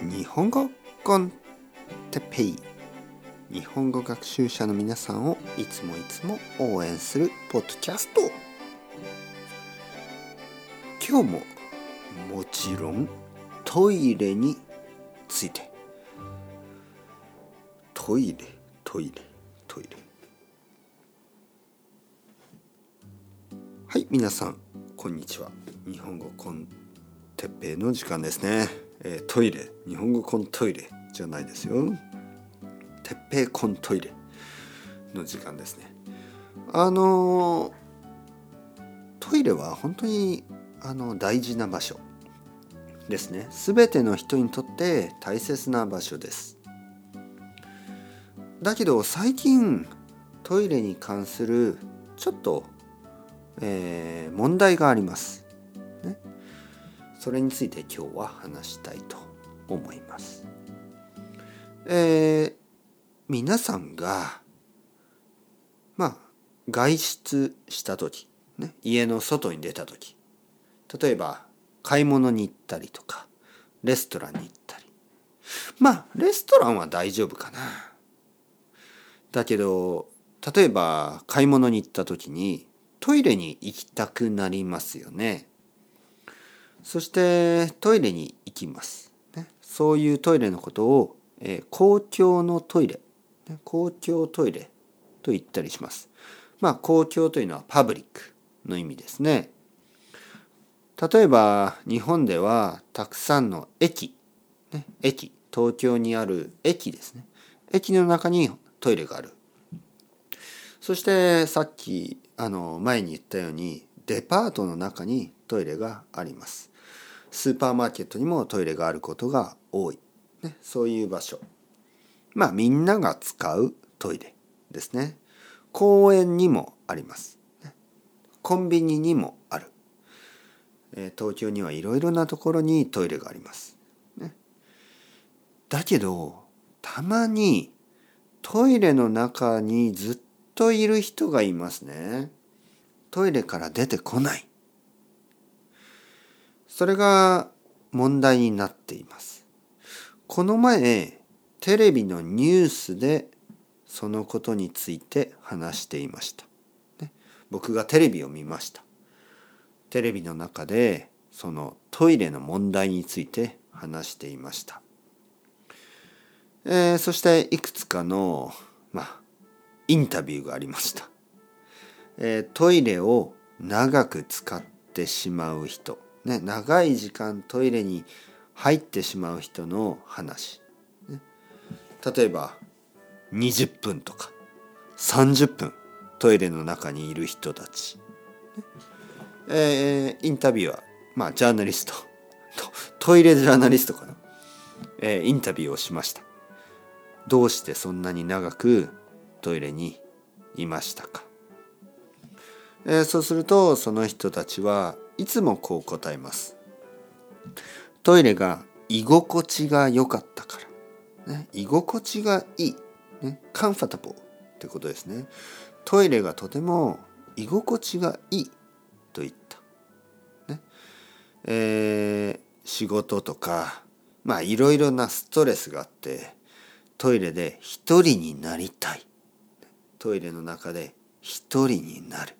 日本語コンテペイ。日本語学習者の皆さんをいつもいつも応援するポッドキャスト。今日ももちろんトイレについて。トイレトイレトイレ。はい皆さんこんにちは。日本語コンテッペイの時間ですね、えー、トイレ。日本語コントイレじゃないですよ。テッペイコントイレの時間ですね。あのトイレは本当にあの大事な場所ですね。全ての人にとって大切な場所です。だけど最近トイレに関するちょっと、えー、問題があります、ね、それについて今日は話したいと思います。えー、皆さんがまあ外出した時、ね、家の外に出た時例えば買い物に行ったりとかレストランに行ったりまあレストランは大丈夫かなだけど例えば買い物に行った時にトイレに行きたくなりますよねそしてトイレに行きます、ね、そういうトイレのことを、えー、公共のトイレ、ね、公共トイレと言ったりします。まあ公共というのはパブリックの意味ですね。例えば日本ではたくさんの駅、ね、駅。東京にある駅ですね。駅の中にトイレがある。そしてさっきあの前に言ったようにデパートの中にトイレがあります。スーパーマーケットにもトイレがあることが多い、ね、そういう場所。まあみんなが使うトイレですね。公園にもあります。コンビニにもある。東京にはいろいろなところにトイレがあります。ね、だけどたまにトイレの中にずっといる人がいますね。トイレから出てこない。それが問題になっています。この前テレビのニュースでそのことについて話していました。ね、僕がテレビを見ました。テレビの中でそのトイレの問題について話していました。えー、そしていくつかの、まあ、インタビューがありました。え、トイレを長く使ってしまう人、ね、長い時間トイレに入ってしまう人の話。ね、例えば20分とか30分トイレの中にいる人たち。えー、インタビュアー、まあ、ジャーナリスト、トイレジャーナリストかな、えー、インタビューをしました。どうしてそんなに長くトイレにいましたか、えー、そうするとその人たちはいつもこう答えます。トイレが居心地が良かったから。ね、居心地がいい。ね、カンファタブルってことですね。トイレがとても居心地がいい。と言った。ねえー、仕事とかまあいろいろなストレスがあってトイレで一人になりたい。トイレの中で一人になる。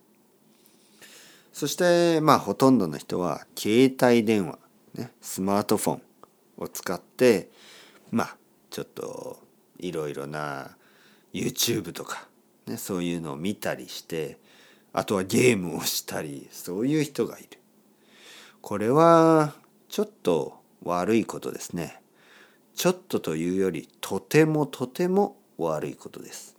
そしてまあほとんどの人は携帯電話、ね、スマートフォンを使ってまあちょっといろいろな YouTube とか、ね、そういうのを見たりしてあとはゲームをしたりそういう人がいる。これはちょっと悪いことですね。ちょっとというよりとてもとても悪いことです。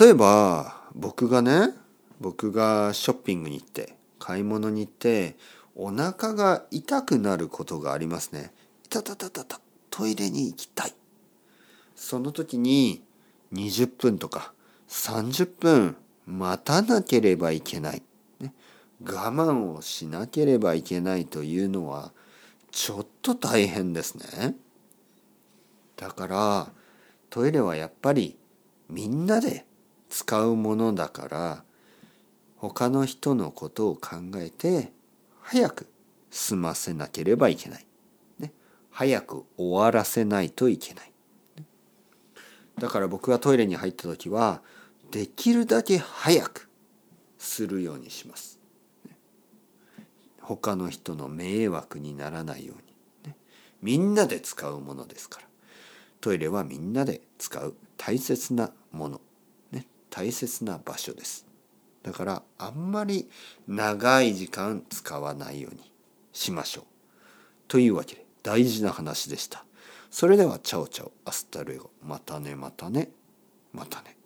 例えば僕がね僕がショッピングに行って買い物に行ってお腹が痛くなることがありますね。いたたたたたトイレに行きたい。その時に20分とか30分待たなければいけない、ね、我慢をしなければいけないというのはちょっと大変ですね。だからトイレはやっぱりみんなで使うものだから他の人のことを考えて早く済ませなければいけない。ね、早く終わらせないといけない。だから僕がトイレに入った時はできるだけ早くするようにします。他の人の迷惑にならないように、みんなで使うものですから。トイレはみんなで使う。大切なもの、ね、大切な場所です。だからあんまり長い時間使わないようにしましょう。というわけで大事な話でした。それでは Ciao ciao。 Hasta luego。またねまたね。またね。